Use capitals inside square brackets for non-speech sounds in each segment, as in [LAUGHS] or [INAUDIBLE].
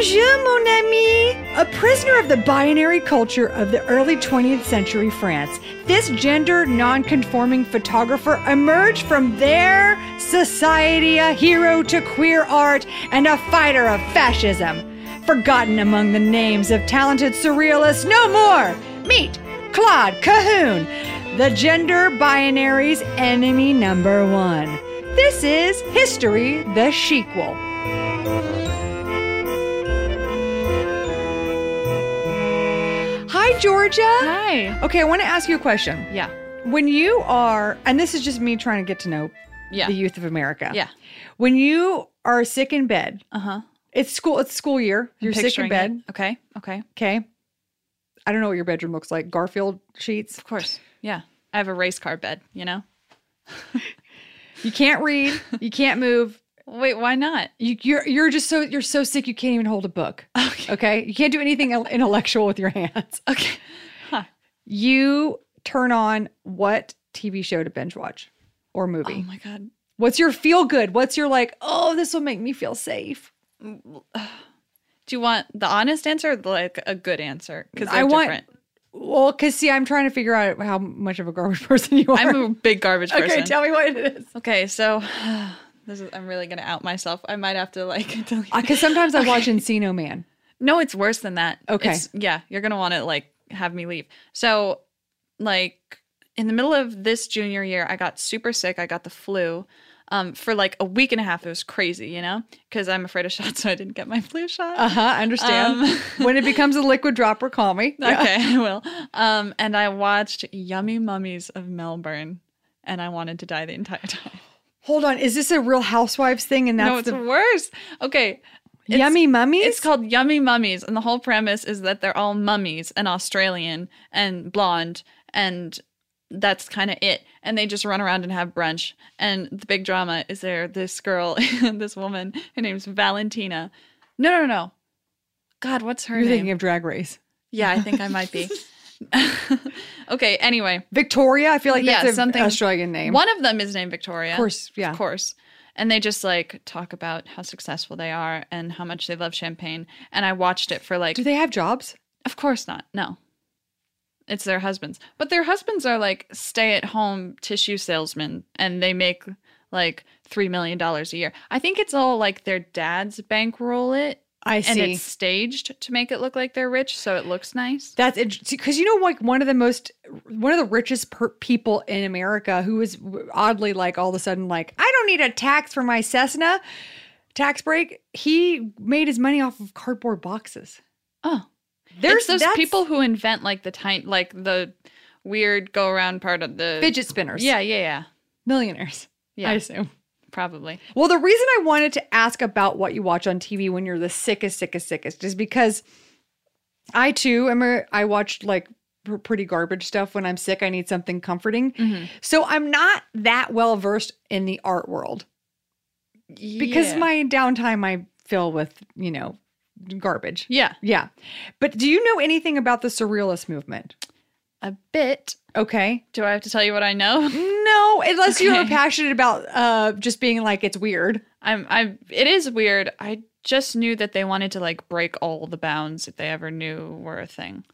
Bonjour, mon ami! A prisoner of the binary culture of the early 20th century France, this gender non-conforming photographer emerged from their society a hero to queer art and a fighter of fascism. Forgotten among the names of talented surrealists no more! Meet Claude Cahun, the gender binary's enemy number one. This is History the Sequel. Georgia. Hi. Okay, I want to ask you a question. Yeah. When you are, and this is just me trying to get to know Yeah. the youth of America. Yeah. When you are sick in bed, Uh huh. it's school, it's school year, you're sick in bed. Okay. Okay. Okay. I don't know what your bedroom looks like. Garfield sheets. Of course. Yeah. I have a race car bed. You know. [LAUGHS] You can't read. you can't move. Wait. Why not? You, you're you're just so you're so sick you can't even hold a book. Okay. Okay, you can't do anything intellectual with your hands. [LAUGHS] Okay. You turn on what TV show to binge watch or movie? Oh my god. What's your feel good? What's your like? Oh, this will make me feel safe. [SIGHS] Do you want the honest answer, or like a good answer? Because I want- Well, cause see, I'm trying to figure out how much of a garbage [LAUGHS] person you are. I'm a big garbage person. okay, tell me what it is. Okay, so [SIGHS] this is I'm really gonna out myself. I might have to like. [LAUGHS] Because sometimes I [LAUGHS] watch Encino Man. No, it's worse than that. Okay. It's, yeah, you're gonna want to like have me leave. So, like in the middle of this junior year, I got super sick. I got the flu. Um, for like a week and a half, it was crazy, you know, because I'm afraid of [LAUGHS] shots, so I didn't get my flu shot. Uh huh. I understand. when it becomes a liquid dropper, call me. Yeah. Okay, I will. Um, and I watched Yummy Mummies of Melbourne, and I wanted to die the entire time. Hold on. Is this a Real Housewives thing? And that's no, it's the worse. Okay, it's- Yummy Mummies. It's called Yummy Mummies, and the whole premise is that they're all mummies and Australian and blonde, and that's kind of it. And they just run around and have brunch. And the big drama is there this girl, [LAUGHS] this woman, her name's Valentina. No, no, no. God, what's her You're name? thinking of Drag Race. yeah, I think I might be. [LAUGHS] [LAUGHS] okay, anyway. Victoria. I feel like Yeah, that's an something- Australian name. One of them is named Victoria. Of course. Yeah. Of course. And they just like talk about how successful they are and how much they love champagne. And I watched it for like Do they have jobs? Of course not. No. It's their husbands. But their husbands are like stay at home tissue salesmen and they make like $3 million a year. I think it's all like their dads bankroll it I see. and it's staged to make it look like they're rich so it looks nice. That's because you know, like one of the most, one of the richest per- people in America, who is oddly like all of a sudden like, I don't need a tax for my Cessna tax break. He made his money off of cardboard boxes. Oh. There's There's those people who invent like the tiny, like the weird go around part of the fidget spinners. Yeah, yeah, yeah. millionaires. Yeah. I assume. Probably. Well, the reason I wanted to ask about what you watch on TV when you're the sickest, sickest, sickest is because I too am a, I watch like pretty garbage stuff when I'm sick. I need something comforting. Mm-hmm. So I'm not that well versed in the art world because my downtime I fill with, you know, garbage. Yeah. Yeah. But do you know anything about the surrealist movement? A bit. Okay. Do I have to tell you what I know? No, unless you're passionate about uh just being like it's weird. I'm I'm it is weird. I just knew that they wanted to like break all the bounds if they ever knew were a thing.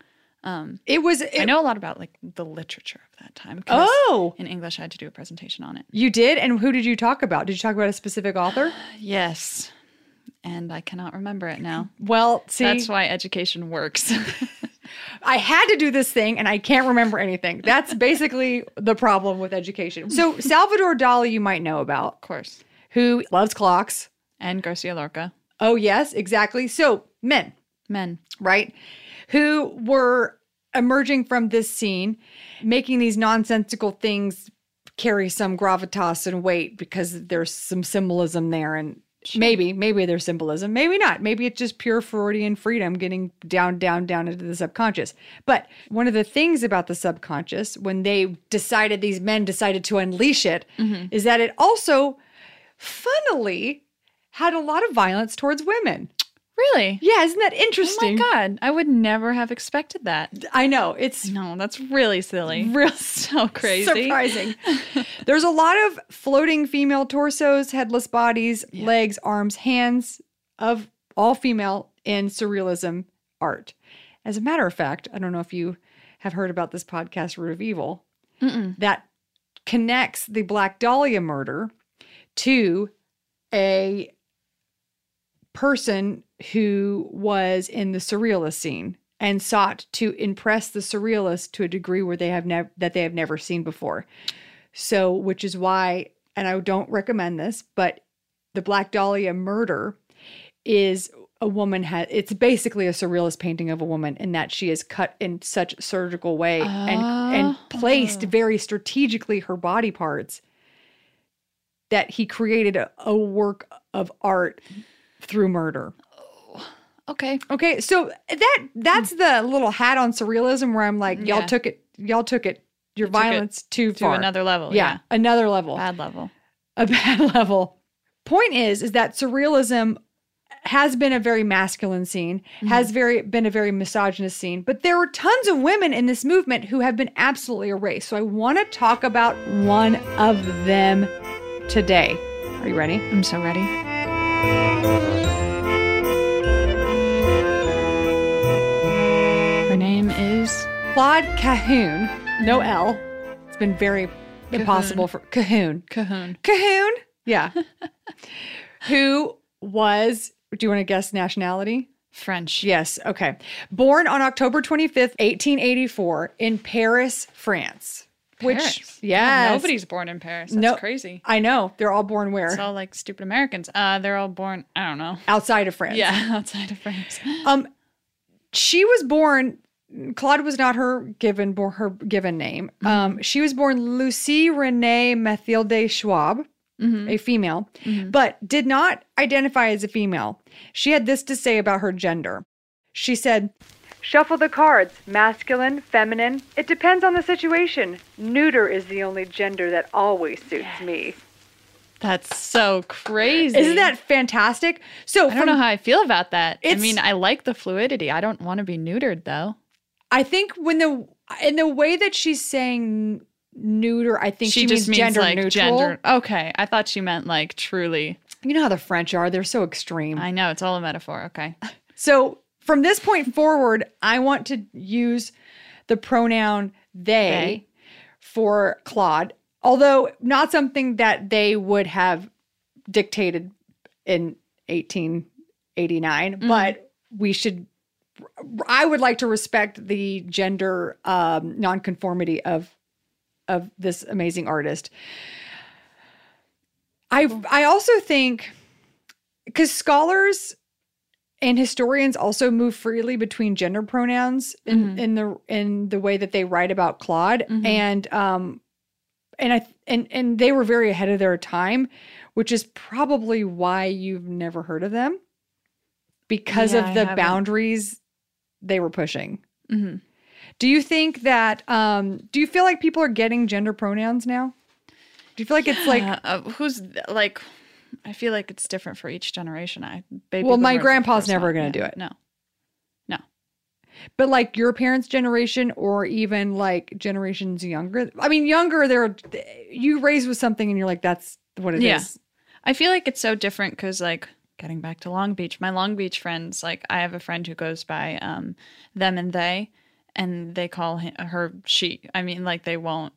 Um It was I know a lot about like the literature of that time. Oh. in English I had to do a presentation on it. You did? And who did you talk about? Did you talk about a specific author? Yes. And I cannot remember it now. Well, see, That's why education works. [LAUGHS] I had to do this thing and I can't remember anything. That's [LAUGHS] basically the problem with education. So, Salvador Dali, you might know about, of course. who loves clocks. And Garcia Lorca. Oh, yes, exactly. So, men, Men. right, who were emerging from this scene, making these nonsensical things carry some gravitas and weight because there's some symbolism there and maybe maybe there's symbolism maybe not. Maybe it's just pure freudian freedom getting down down down into the subconscious. But one of the things about the subconscious when they decided these men decided to unleash it mm-hmm. is that it also funnily had a lot of violence towards women Really? yeah isn't that Oh interesting my god. I would never have expected that. i know it's No, that's really silly. [LAUGHS] real So crazy. surprising. [LAUGHS] There's a lot of floating female torsos, headless bodies, legs, arms, hands of all female in surrealism art. As a matter of fact, I don't know if you have heard about this podcast, Root of Evil, Mm-mm. that connects the Black Dahlia murder to a person who was in the surrealist scene and sought to impress the surrealists to a degree where they have never that they have never seen before. So, which is why, and I don't recommend this, but the Black Dahlia murder is a woman has it's basically a surrealist painting of a woman in that she is cut in such surgical way and and ah. placed Oh. very strategically her body parts that he created a, a work of art through murder. Okay. Okay, so that that's the little hat on surrealism where I'm like, y'all Yeah. took it, y'all took it, your took it violence too To far. another level. yeah, Yeah. another level, Bad level. a [LAUGHS] bad level. Point is, is that surrealism has been a very masculine scene, mm-hmm. has very been a very misogynist scene, but there were tons of women in this movement who have been absolutely erased. So I want to talk about one of them today. Are you ready? I'm so ready. Claude Cahun, no L. It's been very impossible for Cahun. Cahun. Cahun. Yeah. [LAUGHS] Who was, do you want to guess nationality? French. Yes. Okay. Born on October 25th, 1884, in Paris, France. Which, yeah. Nobody's born in Paris. That's No- crazy. I know. They're all born where? It's all like stupid Americans. Uh, they're all born. I don't know. Outside of France. Yeah, [LAUGHS] outside of France. Um, she was born. Claude was not her given bor- her given name. Mm-hmm. Um, she was born Lucie Renee Mathilde Schwab, Mhm. a female, Mhm. but did not identify as a female. She had this to say about her gender. She said, Shuffle the cards. Masculine, feminine. It depends on the situation. Neuter is the only gender that always suits me. That's so crazy. Isn't that fantastic? So I don't know how I feel about that. I mean, I like the fluidity. I don't want to be neutered though. I think when the in the way that she's saying neuter, I think she, she, just means, means gender like neutral. gender. Okay, I thought she meant like truly. You know how the French are; they're so extreme. I know it's all a metaphor. Okay. [LAUGHS] So from this point forward, I want to use the pronoun they They. for Claude, although not something that they would have dictated in 1889, mm-hmm. but we should. I would like to respect the gender um, nonconformity of of this amazing artist. I I also think because scholars and historians also move freely between gender pronouns in, Mhm. in the in the way that they write about Claude Mhm. and um and I and and they were very ahead of their time, which is probably why you've never heard of them because Yeah, of the boundaries they were pushing. hmm Do you think that um do you feel like people are getting gender pronouns now? Do you feel like it's like uh, who's like? I feel like it's different for each generation. I baby Well, my grandpa's never gonna Yeah, do it. No. No. But like your parents' generation or even like generations younger? I mean, younger they're you raised with something and you're like that's what it is. Yeah. I feel like it's so different because, like, getting back to Long Beach, my Long Beach friends, like, I have a friend who goes by um, them and they, and they call him, her she. I mean, like, they won't.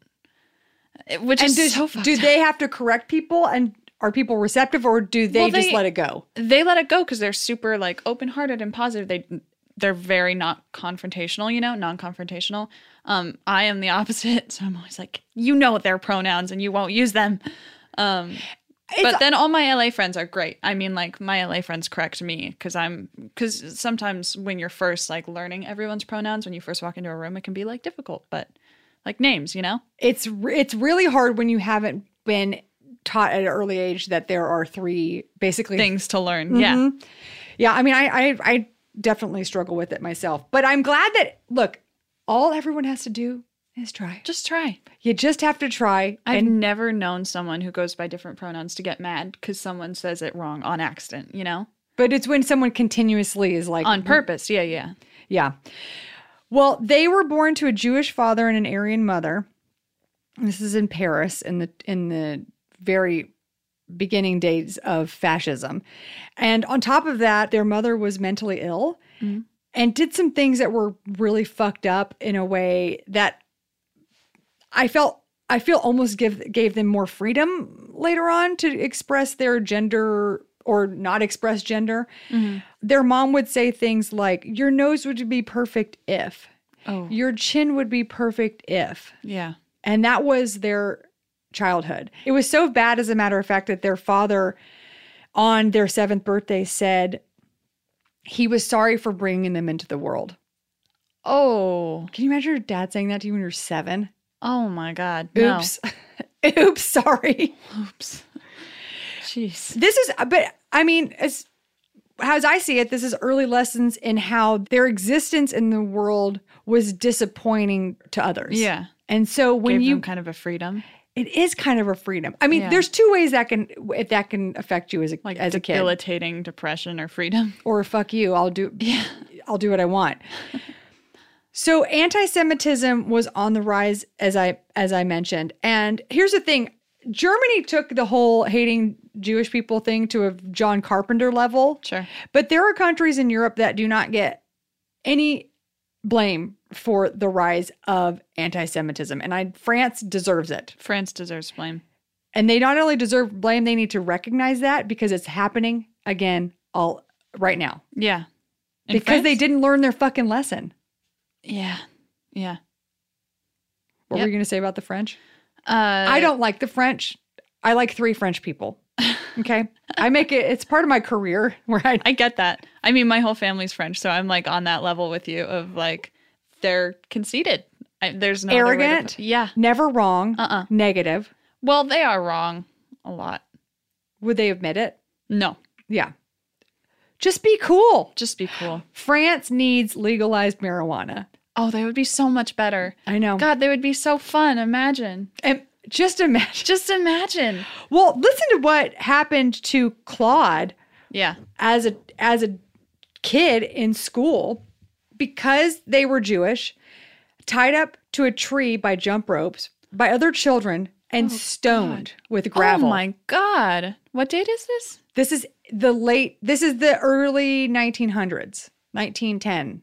Which And is do, so fucked do up. they have to correct people and are people receptive or do they Well, just let it go? they let it go because they're super like open-hearted and positive. They they're very not confrontational, you know, non-confrontational. Um, I am the opposite, [LAUGHS] so I'm always like, you know, their pronouns and you won't use them. Um, but then all my LA friends are great. I mean, like my LA friends correct me because I'm because sometimes when you're first like learning everyone's pronouns when you first walk into a room, it can be like difficult. But like names, you know, it's it's really hard when you haven't been taught at an early age that there are three basically things to learn. Yeah, Mhm. Yeah, I mean, I, I I definitely struggle with it myself, but I'm glad that look, all everyone has to do is try. just try. You just have to try. I've and never known someone who goes by different pronouns to get mad because someone says it wrong on accident, you know? but it's when someone continuously is like On mm-hmm. purpose. Yeah, yeah. Yeah. Well, they were born to a Jewish father and an Aryan mother. This is in Paris in the in the very beginning days of fascism. And on top of that, their mother was mentally ill mm-hmm. and did some things that were really fucked up in a way that I felt I feel almost give gave them more freedom later on to express their gender or not express gender. Mm-hmm. Their mom would say things like your nose would be perfect if Oh, your chin would be perfect if yeah. and that was their childhood. It was so bad, as a matter of fact, that their father, on their seventh birthday, said he was sorry for bringing them into the world. Oh, Can you imagine your dad saying that to you when you're seven? Oh my God. No. Oops. [LAUGHS] Oops, sorry. Oops. Jeez. This is, but I mean, as, as I see it, this is early lessons in how their existence in the world was disappointing to others. Yeah. And so when Gave you kind of a freedom, It is kind of a freedom. I mean, Yeah. there's two ways that can if that can affect you as a like as a kid. debilitating depression or freedom. Or fuck you, I'll do [LAUGHS] yeah. I'll do what I want. So anti-Semitism was on the rise as I as I mentioned. And here's the thing. Germany took the whole hating Jewish people thing to a John Carpenter level. Sure. But there are countries in Europe that do not get any blame for the rise of anti-Semitism. And I France deserves it. France deserves blame. And they not only deserve blame, they need to recognize that because it's happening again all right now. Yeah. In because they didn't learn their fucking lesson. Yeah. Yeah. What Yep. were you going to say about the French? Uh, I don't like the French. I like three French people. Okay. I make it, it's part of my career [LAUGHS] where I, I get that. I mean, my whole family's French, so I'm like on that level with you of like they're conceited. I, there's no way to Arrogant? yeah. never wrong, Uh-uh. negative. Well, they are wrong a lot. Would they admit it? No, Yeah. Just be cool. just be cool. [SIGHS] France needs legalized marijuana. Oh, they would be so much better. I know. God, they would be so fun. Imagine. And just imagine. Just imagine. Well, listen to what happened to Claude Yeah. as a as a kid in school because they were Jewish, tied up to a tree by jump ropes by other children and oh, stoned with gravel. Oh my God. What date is this? This is the late this is the early 1900s, 1910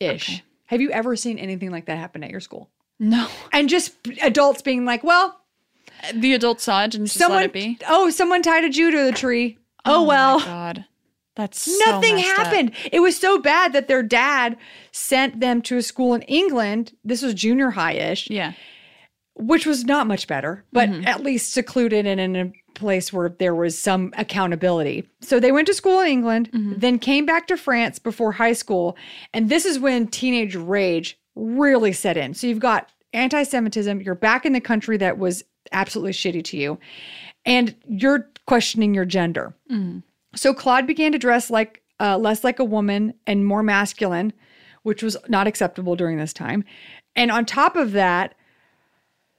ish. Okay. Have you ever seen anything like that happen at your school? No. And just adults being like, "Well, The adult saw it and just someone let it be. oh, someone tied a Jew to the tree. Oh, well." My God. That's so Nothing messed up. happened. It was so bad that their dad sent them to a school in England. This was junior high ish, Yeah. which was not much better, but Mm-hmm. at least secluded and in a place where there was some accountability. So they went to school in England, Mm-hmm. then came back to France before high school. And this is when teenage rage really set in. So you've got anti Semitism, you're back in the country that was absolutely shitty to you, and you're questioning your gender. So Claude began to dress like uh, less like a woman and more masculine, which was not acceptable during this time. And on top of that,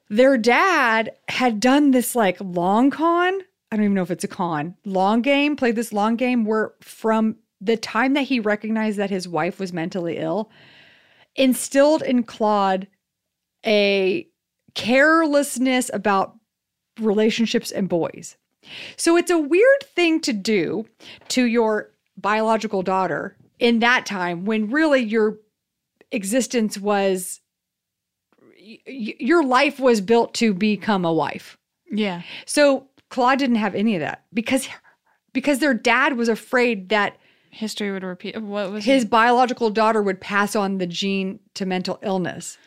their dad had done this like long con. I don't even know if it's a con, long game, played this long game where from the time that he recognized that his wife was mentally ill, instilled in Claude a carelessness about relationships and boys. So it's a weird thing to do to your biological daughter in that time when really your existence was y- your life was built to become a wife. Yeah. So Claude didn't have any of that because because their dad was afraid that History would repeat. What was his it? biological daughter would pass on the gene to mental illness.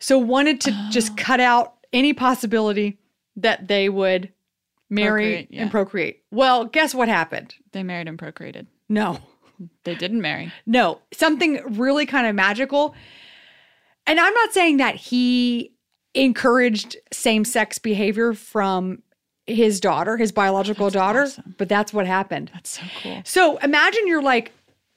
So wanted to just oh. cut out any possibility that they would marry Procreate, yeah. and procreate. Well, guess what happened? They married and procreated. No. They didn't marry. No, something really kind of magical. And I'm not saying that he encouraged same sex behavior from his daughter, his biological daughter, awesome. but that's what happened. That's so cool. So imagine you're like,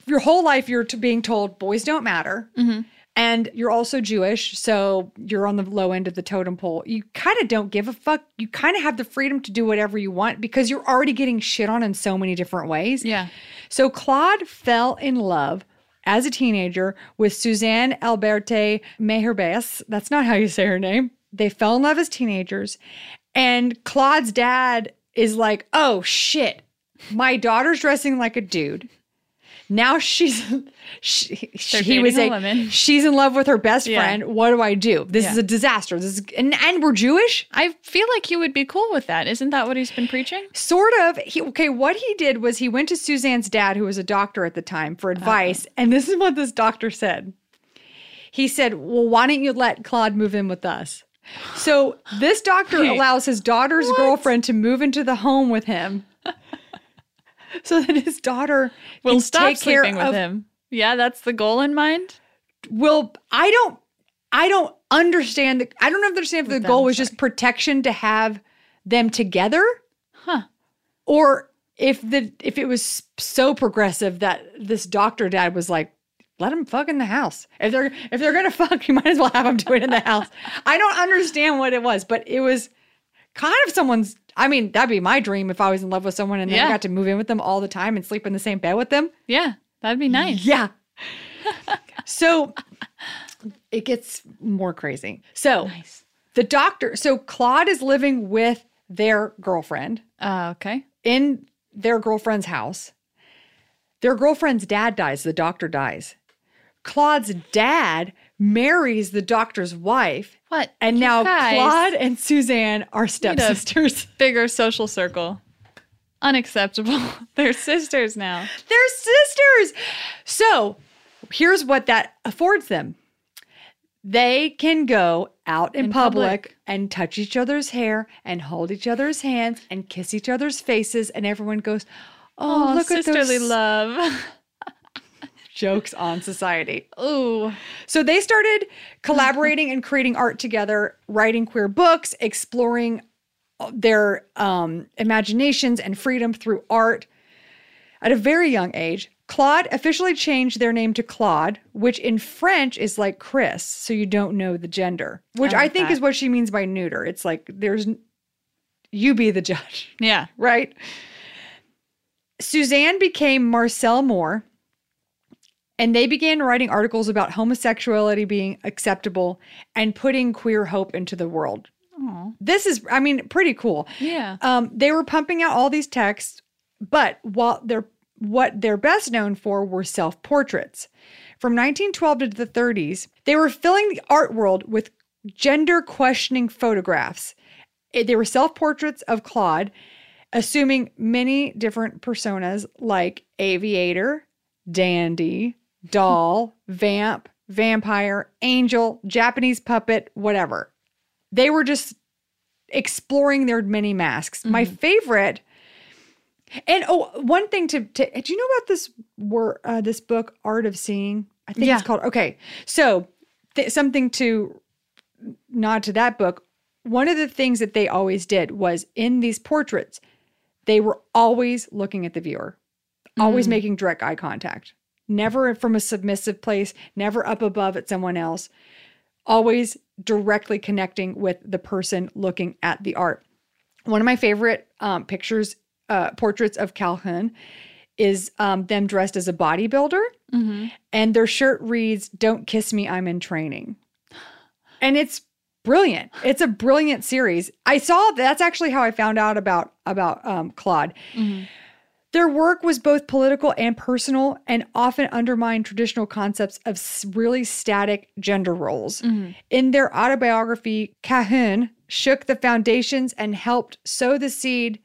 your whole life you're being told boys don't matter. Mm-hmm. And you're also Jewish, so you're on the low end of the totem pole. You kind of don't give a fuck. You kind of have the freedom to do whatever you want because you're already getting shit on in so many different ways. Yeah. So Claude fell in love as a teenager with Suzanne Alberte Meherbes. That's not how you say her name. They fell in love as teenagers. And Claude's dad is like, oh shit, my daughter's dressing like a dude. Now she's she, They're he was a a woman. she's in love with her best Yeah. friend. What do I do? This Yeah. is a disaster. This is and, and we're Jewish. I feel like he would be cool with that. Isn't that what he's been preaching? Sort of. He okay, what he did was he went to Suzanne's dad, who was a doctor at the time, for uh-huh. advice. And this is what this doctor said. He said, Well, why don't you let Claude move in with us? So this doctor Wait, [GASPS] allows his daughter's what? girlfriend to move into the home with him. [LAUGHS] so that his daughter can stop sleeping with of- him. Yeah, that's the goal in mind. Well, I don't I don't understand the I don't understand if the With them, goal was sorry. just protection to have them together. Huh. or if the if it was so progressive that this doctor dad was like let them fuck in the house if they're if they're gonna [LAUGHS] fuck you might as well have them do it in the house i don't understand what it was but it was kind of someone's i mean that'd be my dream if i was in love with someone and then I Yeah. got to move in with them all the time and sleep in the same bed with them Yeah, that'd be nice. yeah [LAUGHS] so it gets more crazy so Nice. the doctor so claude is living with their girlfriend Uh, okay. in their girlfriend's house. Their girlfriend's dad dies, the doctor dies. Claude's dad marries the doctor's wife, What? and now guys, Claude and Suzanne are stepsisters. [LAUGHS] bigger social circle. Unacceptable. [LAUGHS] They're sisters now. They're sisters. So here's what that affords them they can go out in, In public, public. and touch each other's hair and hold each other's hands and kiss each other's faces, and everyone goes, Oh, Oh, look at sisterly love. [LAUGHS] jokes on society. Ooh. So they started collaborating and creating art together, writing queer books, exploring their um, imaginations and freedom through art. At a very young age, Claude officially changed their name to Claude, which in French is like Chris, so you don't know the gender, which I I, think that. is what she means by neuter. It's like there's you be the judge Yeah. [LAUGHS] right? Suzanne became Marcel Moore, and they began writing articles about homosexuality being acceptable and putting queer hope into the world. Aw. This is, I mean, pretty cool. Yeah. Um, they were pumping out all these texts, but while they're what they're best known for were self portraits. From 1912 to the 30s, they were filling the art world with gender questioning photographs. Eh, They were self portraits of Claude, assuming many different personas like aviator, dandy, doll, vamp, vampire, angel, Japanese puppet, whatever. They were just exploring their many masks. My favorite, and oh, one thing to, to do you know about this word, uh, this book, Art of Seeing? I think Yeah. it's called. Okay, so th- something to nod to that book. One of the things that they always did was in these portraits, they were always looking at the viewer, always making direct eye contact, never from a submissive place, never up above at someone else, always directly connecting with the person looking at the art. One of my favorite um, pictures, uh, portraits of Cahun, is um, them dressed as a bodybuilder, Mm-hmm. and their shirt reads, Don't kiss me, I'm in training. And it's brilliant. It's a brilliant series. I saw that's actually how I found out about about um, Claude. Mm-hmm. Their work was both political and personal and often undermined traditional concepts of really static gender roles. Mm-hmm. In their autobiography, Cahun shook the foundations and helped sow the seed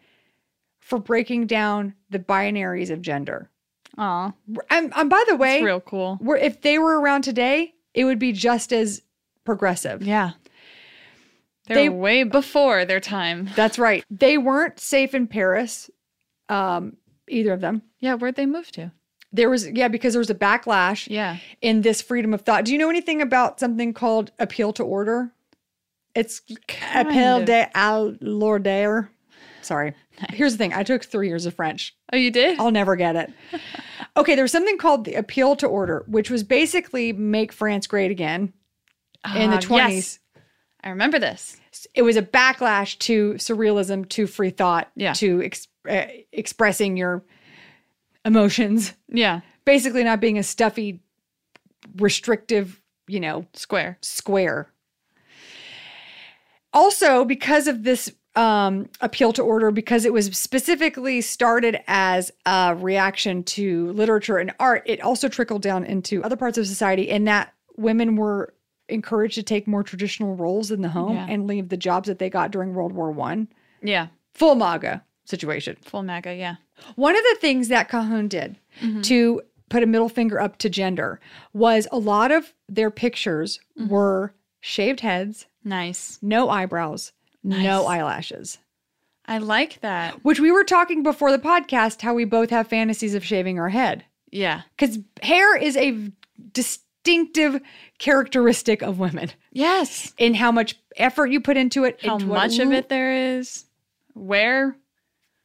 for breaking down the binaries of gender. Aw. And, and by the way, real cool. if they were around today, it would be just as progressive. Yeah. They're They- way before their time. That's right. They weren't safe in Paris, um, either of them. Yeah, where'd they move to? There was yeah, because there was a backlash Yeah. in this freedom of thought. Do you know anything about something called appeal to order? It's appel of. de l'ordre. Sorry. Here's the thing. I took three years of French. Oh, you did? I'll never get it. [LAUGHS] Okay, there was something called the appeal to order, which was basically make France great again in the Ah, 20s. yes. I remember this. it was a backlash to surrealism, to free thought, Yeah. to ex- uh, expressing your emotions. Yeah. Basically, not being a stuffy, restrictive, you know, Square. square. Also, because of this um, appeal to order because it was specifically started as a reaction to literature and art. It also trickled down into other parts of society, in that women were encouraged to take more traditional roles in the home Yeah. and leave the jobs that they got during World War One. Yeah. Full MAGA situation. Full MAGA. Yeah. One of the things that Cahun did mm-hmm. to put a middle finger up to gender was a lot of their pictures mm-hmm. were shaved heads, Nice. no eyebrows, no eyelashes. I like that. Which we were talking before the podcast how we both have fantasies of shaving our head. Yeah. Because hair is a distinctive characteristic of women Yes. in how much effort you put into it. How much of it there is. Where.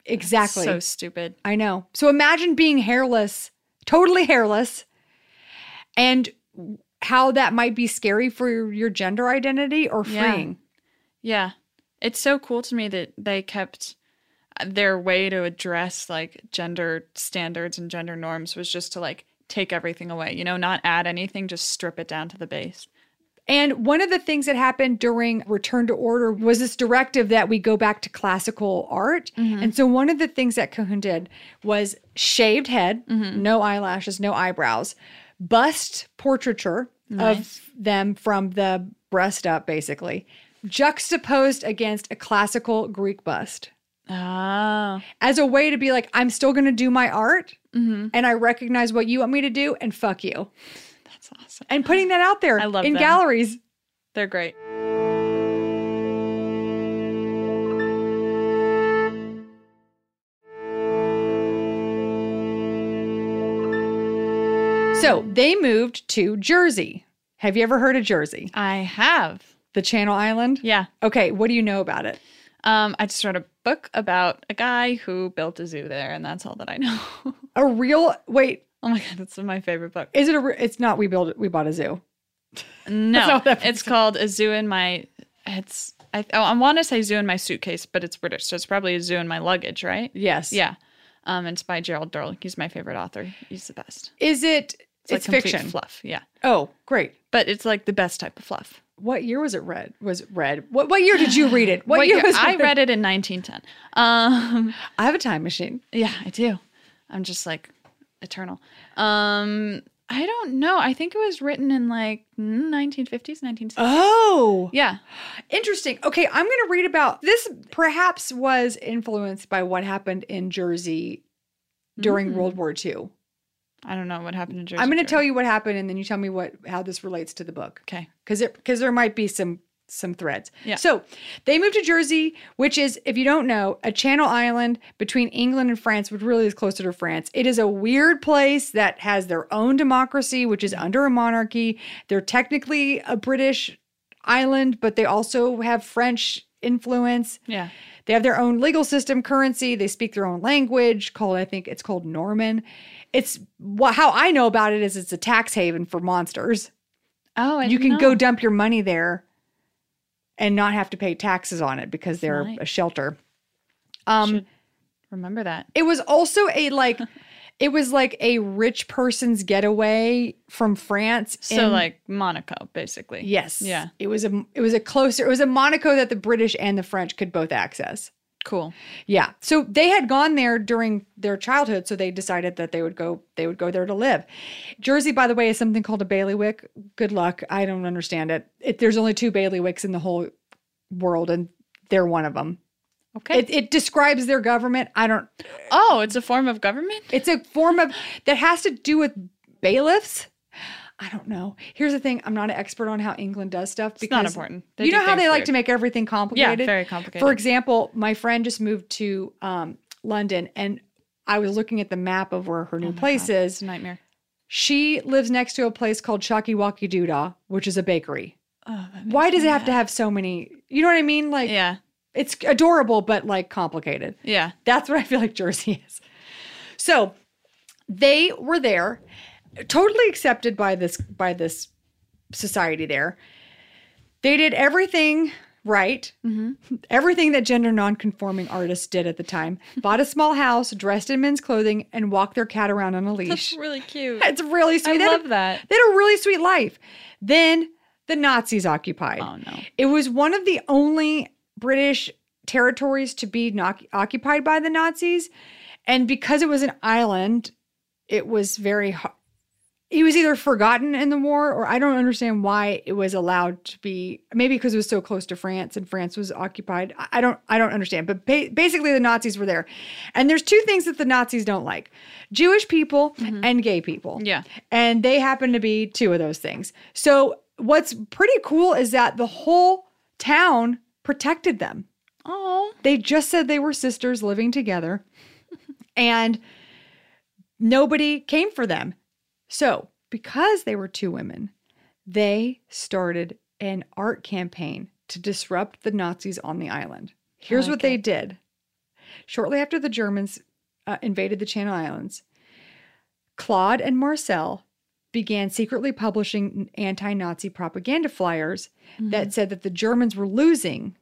Exactly. So stupid. I know. So imagine being hairless, totally hairless, and how that might be scary for your, your gender identity or Yeah. freeing. Yeah. It's so cool to me that they kept uh, their way to address like gender standards and gender norms was just to like take everything away, you know, not add anything, just strip it down to the base. And one of the things that happened during Return to Order was this directive that we go back to classical art. Mm-hmm. And so one of the things that Cahun did was shaved head, mm-hmm. no eyelashes, no eyebrows, bust portraiture of them from the breast up, basically, juxtaposed against a classical Greek bust Ah. as a way to be like, I'm still going to do my art Mm-hmm. and I recognize what you want me to do and fuck you. That's awesome. And putting that out there I love in them. galleries. They're great. So they moved to Jersey. Have you ever heard of Jersey? I have. The Channel Island? Yeah. Okay, what do you know about it? Um, I just wrote a book about a guy who built a zoo there, and that's all that I know. [LAUGHS] A real wait, oh my god, that's my favorite book. is it a re- it's not we built we bought a zoo. [LAUGHS] No, not what that it's called a zoo in my. It's I oh, I want to say zoo in my suitcase, but it's British, so it's probably a zoo in my luggage, right? Yes. Yeah. Um, it's by Gerald Durrell. He's my favorite author. He's the best. Is it It's, it's, like fiction. fluff. Yeah, Oh, great. but it's like the best type of fluff. What year was it read? Was it read? What what year did you read it? What, year was I read it in 1910. Um, I have a time machine. yeah, I do. I'm just like eternal. Um, I don't know. I think it was written in like 1950s, 1960s. Oh. yeah. Interesting. Okay, I'm going to read about this. Perhaps was influenced by what happened in Jersey during Mm. World War II. I don't know what happened in Jersey. I'm going to tell you what happened, and then you tell me what how this relates to the book, Okay. because it because there might be some some threads. Yeah. So they moved to Jersey, which is, if you don't know, a Channel Island between England and France, which really is closer to France. It is a weird place that has their own democracy, which is mm. under a monarchy. They're technically a British island, but they also have French influence. Yeah. They have their own legal system, currency. They speak their own language called, I think it's called Norman. It's what how I know about it is it's a tax haven for monsters. Oh, you can go dump your money there and not have to pay taxes on it because they're a shelter. Um Should remember that. it was also a like [LAUGHS] it was like a rich person's getaway from France. So in- like Monaco, basically. yes. Yeah. It was a it was a closer it was a Monaco that the British and the French could both access. Cool. Yeah. So they had gone there during their childhood, so they decided that they would go they would go there to live. Jersey, by the way, is something called a bailiwick. Good luck. I don't understand it. it there's only two bailiwicks in the whole world, and they're one of them. Okay. It, it describes their government. I don't. oh, it's a form of government? It's a form of that has to do with bailiffs. I don't know. Here's the thing: I'm not an expert on how England does stuff It's not important. They you know how they like to make everything complicated. Yeah, very complicated. For example, my friend just moved to um, London, and I was looking at the map of where her new Oh place God, is. Nightmare. She lives next to a place called Chucky Walkie Doodah, which is a bakery. Oh, Why does it have to have so many? You know what I mean? Like, Yeah. it's adorable, but like complicated. Yeah. That's what I feel like Jersey is. So they were there, totally accepted by this by this society there. They did everything right. Mm-hmm. Everything that gender nonconforming artists did at the time. [LAUGHS] Bought a small house, dressed in men's clothing, and walked their cat around on a That's leash. really cute. It's really sweet. I They had a- love that. They had a really sweet life. Then the Nazis occupied. Oh no. It was one of the only British territories to be not occupied by the Nazis. And because it was an island, it was very He was either forgotten in the war, or I don't understand why it was allowed to be. Maybe because it was so close to France and France was occupied. I don't. I don't understand. But ba- basically, the Nazis were there, and there's two things that the Nazis don't like: Jewish people mm-hmm. and gay people. Yeah. and they happen to be two of those things. So what's pretty cool is that the whole town protected them. Oh. They just said they were sisters living together [LAUGHS] and nobody came for them. So, because they were two women, they started an art campaign to disrupt the Nazis on the island. Here's what they did. Shortly after the Germans uh, invaded the Channel Islands, Claude and Marcel began secretly publishing anti Nazi propaganda flyers that said that the Germans were losing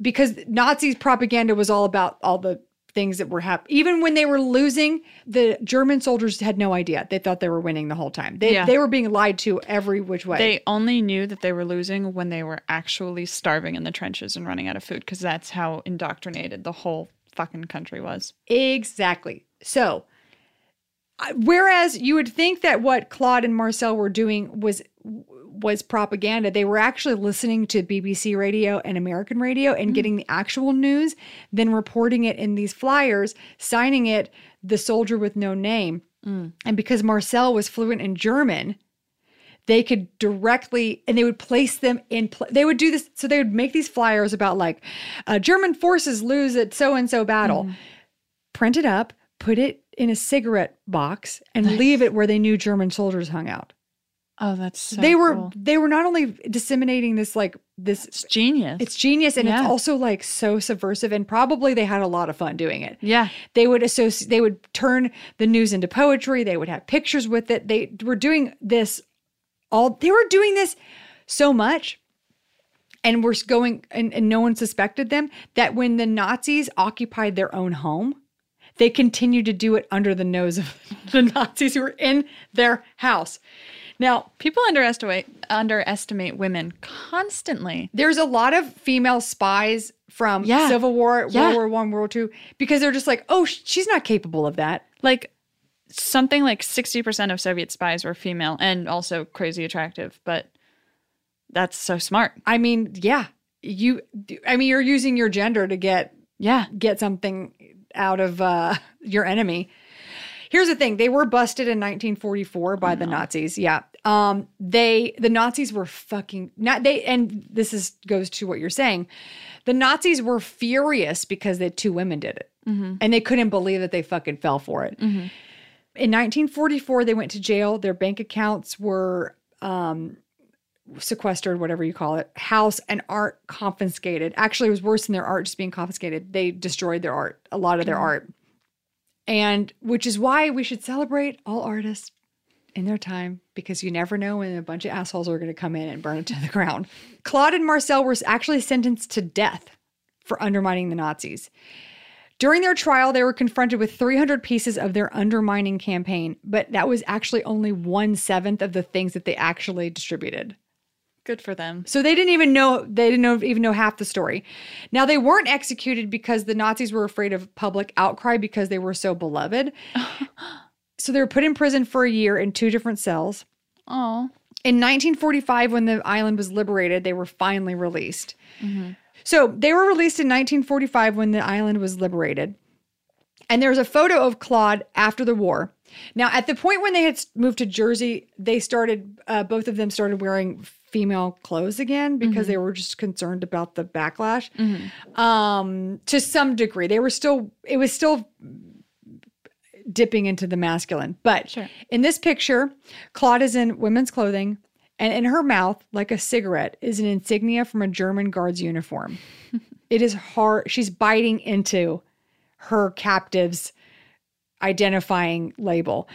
because Nazis propaganda was all about all the things that were happening. Even when they were losing, the German soldiers had no idea. They thought they were winning the whole time. They, Yeah. they were being lied to every which way. They only knew that they were losing when they were actually starving in the trenches and running out of food because that's how indoctrinated the whole fucking country was. Exactly. So, whereas you would think that what Claude and Marcel were doing was was propaganda, they were actually listening to BBC radio and American radio and mm. getting the actual news, then reporting it in these flyers, signing it "the soldier with no name." Mm. And because Marcel was fluent in German, they could directly and they would place them in pl- they would do this so they would make these flyers about like uh, german forces lose at so and so battle mm. print it up put it in a cigarette box and leave it where they knew german soldiers hung out Oh, that's so they were cool. they were not only disseminating this like this It's genius. it's genius and Yeah. it's also like so subversive and probably they had a lot of fun doing it yeah. they would associate they would turn the news into poetry they would have pictures with it they were doing this all they were doing this so much and were going and, and no one suspected them that when the nazis occupied their own home they continued to do it under the nose of [LAUGHS] the nazis who were in their house now People underestimate underestimate women constantly. there's a lot of female spies from Yeah. civil war Yeah. world war one world War two because they're just like oh she's not capable of that Like something like 60% of Soviet spies were female and also crazy attractive, but that's so smart. I mean, yeah, you. I mean, you're using your gender to get Yeah. get something out of uh, your enemy. Here's the thing: they were busted in 1944 by the Nazis. Yeah, um, they the Nazis were fucking not they. And this is goes to what you're saying. The Nazis were furious because the two women did it, and they couldn't believe that they fucking fell for it. In 1944, they went to jail. Their bank accounts were um, sequestered, whatever you call it, house and art confiscated. Actually, it was worse than their art just being confiscated. They destroyed their art, a lot of their mm-hmm. art. And which is why we should celebrate all artists in their time because you never know when a bunch of assholes are going to come in and burn it [LAUGHS] to the ground. Claude and Marcel were actually sentenced to death for undermining the Nazis. During their trial, they were confronted with 300 pieces of their undermining campaign, but that was actually only one seventh of the things that they actually distributed. Good for them. So they didn't even know they didn't know, even know half the story. Now they weren't executed because the Nazis were afraid of public outcry because they were so beloved. [LAUGHS] so they were put in prison for a year in two different cells. Oh. In 1945, when the island was liberated, they were finally released. So they were released in 1945 when the island was liberated. And there's a photo of Claude after the war. Now, at the point when they had moved to Jersey, they started, uh, both of them started wearing female clothes again because they were just concerned about the backlash. Um, to some degree, they were still, it was still dipping into the masculine. But Sure. in this picture, Claude is in women's clothing, and in her mouth, like a cigarette, is an insignia from a German guard's uniform. [LAUGHS] it is hard. She's biting into her captive's identifying label.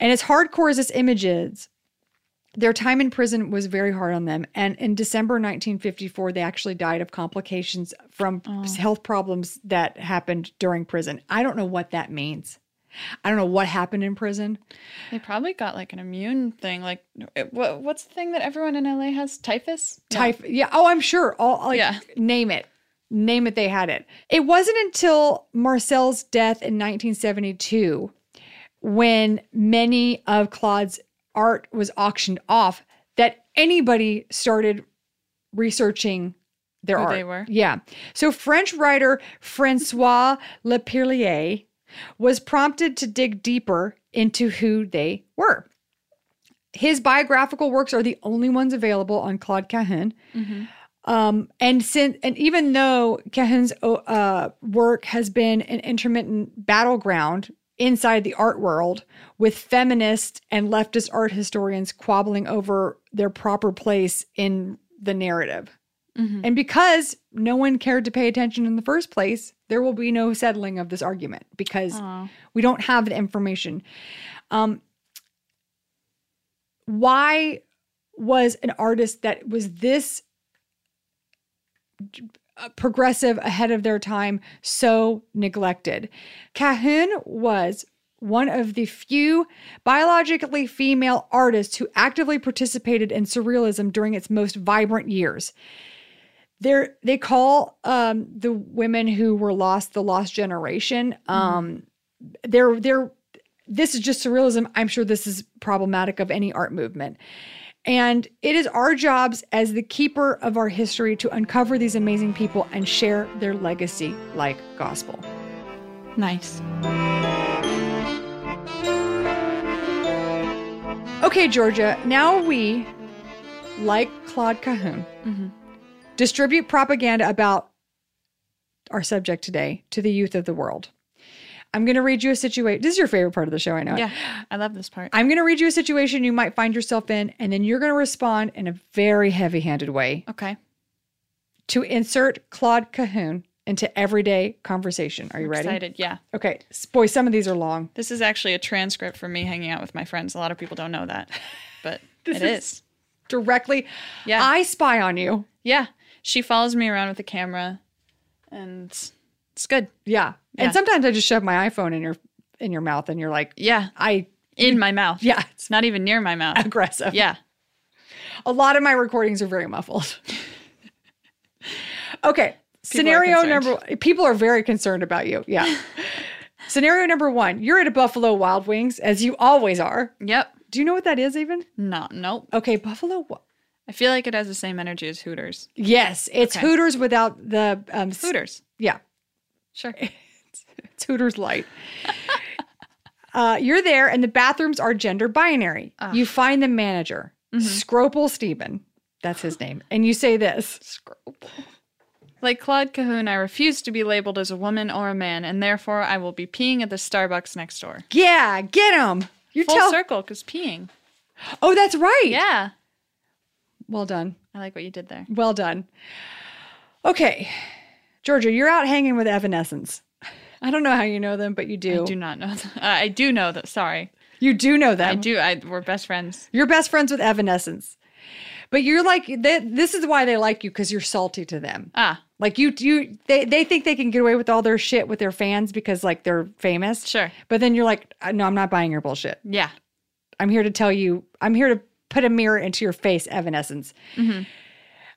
And as hardcore as this image is, their time in prison was very hard on them. And in December 1954, they actually died of complications from oh. health problems that happened during prison. I don't know what that means. I don't know what happened in prison. They probably got like an immune thing. Like, what, what's the thing that everyone in LA has? Typhus? No. Yeah. Oh, I'm sure. All like Yeah. name it. name it, they had it. It wasn't until Marcel's death in 1972 when many of Claude's art was auctioned off that anybody started researching their Who art. they were? Yeah. So French writer Francois Leperlier was prompted to dig deeper into who they were. His biographical works are the only ones available on Claude Cahun. Um, and since and even though Cahun's uh, work has been an intermittent battleground inside the art world, with feminist and leftist art historians quabbling over their proper place in the narrative. And because no one cared to pay attention in the first place, there will be no settling of this argument because Aw. we don't have the information. Um, why was an artist that was this progressive ahead of their time so neglected? Cahun was one of the few biologically female artists who actively participated in surrealism during its most vibrant years. They're, they call um, the women who were lost the lost generation. Um, they're they're this is just surrealism. I'm sure this is problematic of any art movement. And it is our jobs as the keeper of our history to uncover these amazing people and share their legacy like gospel. Nice. Okay, Georgia, now we, like Claude Cahun, mm-hmm. distribute propaganda about our subject today to the youth of the world. I'm going to read you a situation. This is your favorite part of the show, I know. it. Yeah, I love this part. I'm going to read you a situation you might find yourself in, and then you're going to respond in a very heavy handed way Okay. to insert Claude Cahun into everyday conversation. Are you ready? Excited. Yeah. Okay. Boy, some of these are long. This is actually a transcript from me hanging out with my friends. A lot of people don't know that, [LAUGHS] but [LAUGHS] it is. Directly, Yeah. I spy on you. Yeah. She follows me around with the camera and it's good. Yeah. Yeah. And sometimes I just shove my iPhone in your in your mouth and you're like, Yeah. I In my mouth. yeah, it's [LAUGHS] not even near my mouth. aggressive. Yeah. A lot of my recordings are very muffled. [LAUGHS] okay. Scenario number people are very concerned about you. Yeah. [LAUGHS] Scenario number one, you're at a Buffalo Wild Wings, as you always are. Yep. Do you know what that is even? No, nope. Okay, Buffalo. I feel like it has the same energy as Hooters. Yes, it's Okay. Hooters without the um, Hooters. Yeah, Sure. [LAUGHS] it's Hooters light. uh, you're there, and the bathrooms are gender binary. You find the manager, Scrople Stephen. That's his name, and you say this. Like Claude Cahun, I refuse to be labeled as a woman or a man, and therefore I will be peeing at the Starbucks next door. Yeah, get him. You Full tell. circle, because peeing. Oh, that's right. Yeah. Well done. I like what you did there. Well done. Okay, Georgia, you're out hanging with Evanescence. I don't know how you know them, but you do. I do not know. That. [LAUGHS] Uh, I do know that. Sorry. You do know them. I do. I, we're best friends. You're best friends with Evanescence. But you're like they, this is why they like you because you're salty to them. Ah, Like you you they they think they can get away with all their shit with their fans because like they're famous. sure. But then you're like, "Uh, no, I'm not buying your bullshit. Yeah. I'm here to tell you, I'm here to put a mirror into your face, Evanescence.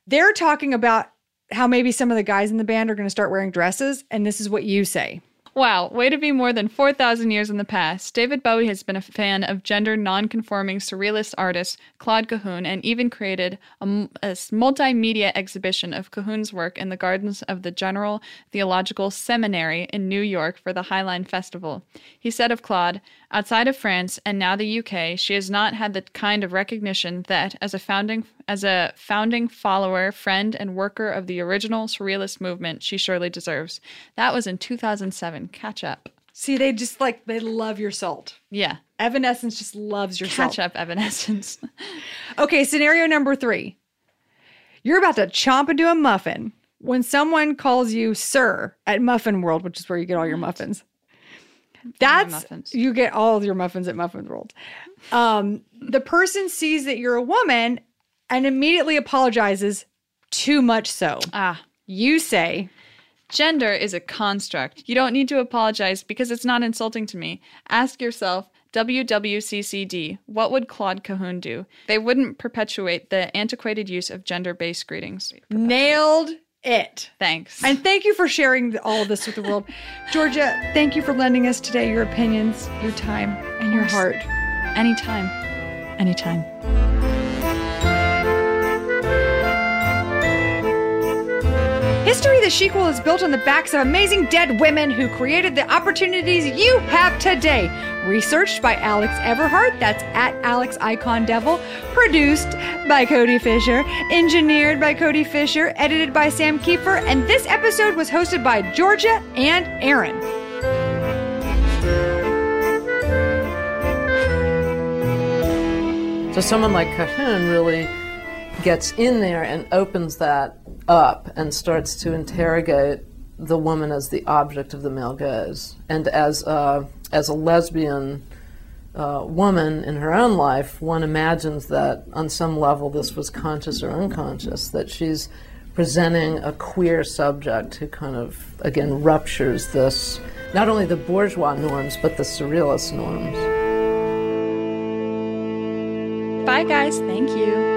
They're talking about how maybe some of the guys in the band are going to start wearing dresses, and this is what you say. Wow, way to be more than 4,000 years in the past. David Bowie has been a fan of gender non-conforming surrealist artist Claude Cahun and even created a multimedia exhibition of Cahun's work in the gardens of the General Theological Seminary in New York for the Highline Festival. He said of Claude, outside of France and now the UK, she has not had the kind of recognition that as a founding as a founding follower, friend, and worker of the original surrealist movement, she surely deserves. That was in 2007. Catch up. See, they just like they love your salt. Yeah. Evanescence just loves your salt. Catch up, Evanescence. [LAUGHS] Okay, scenario number three. You're about to chomp into a muffin when someone calls you sir at Muffin World, which is where you get all your muffins. That's muffins. you get all your muffins at Muffin World. Um, the person sees that you're a woman and immediately apologizes, too much so. ah. You say, Gender is a construct. You don't need to apologize because it's not insulting to me. Ask yourself, WWCCD, what would Claude Cahun do? They wouldn't perpetuate the antiquated use of gender based greetings. nailed it. Thanks. And thank you for sharing all of this with the world. [LAUGHS] Georgia, thank you for lending us today your opinions, your time, and your heart. anytime. Anytime. History the Sequel is built on the backs of amazing dead women who created the opportunities you have today. Researched by Alex Everhart, that's at Alex Icon Devil. Produced by Cody Fisher. Engineered by Cody Fisher. Edited by Sam Kiefer. And this episode was hosted by Georgia and Aaron. So someone like Cahun really gets in there and opens that up and starts to interrogate the woman as the object of the male gaze and as a, as a lesbian uh, woman in her own life, one imagines that on some level this was conscious or unconscious, that she's presenting a queer subject who kind of, again, ruptures this, not only the bourgeois norms, but the surrealist norms. Bye, guys. Thank you.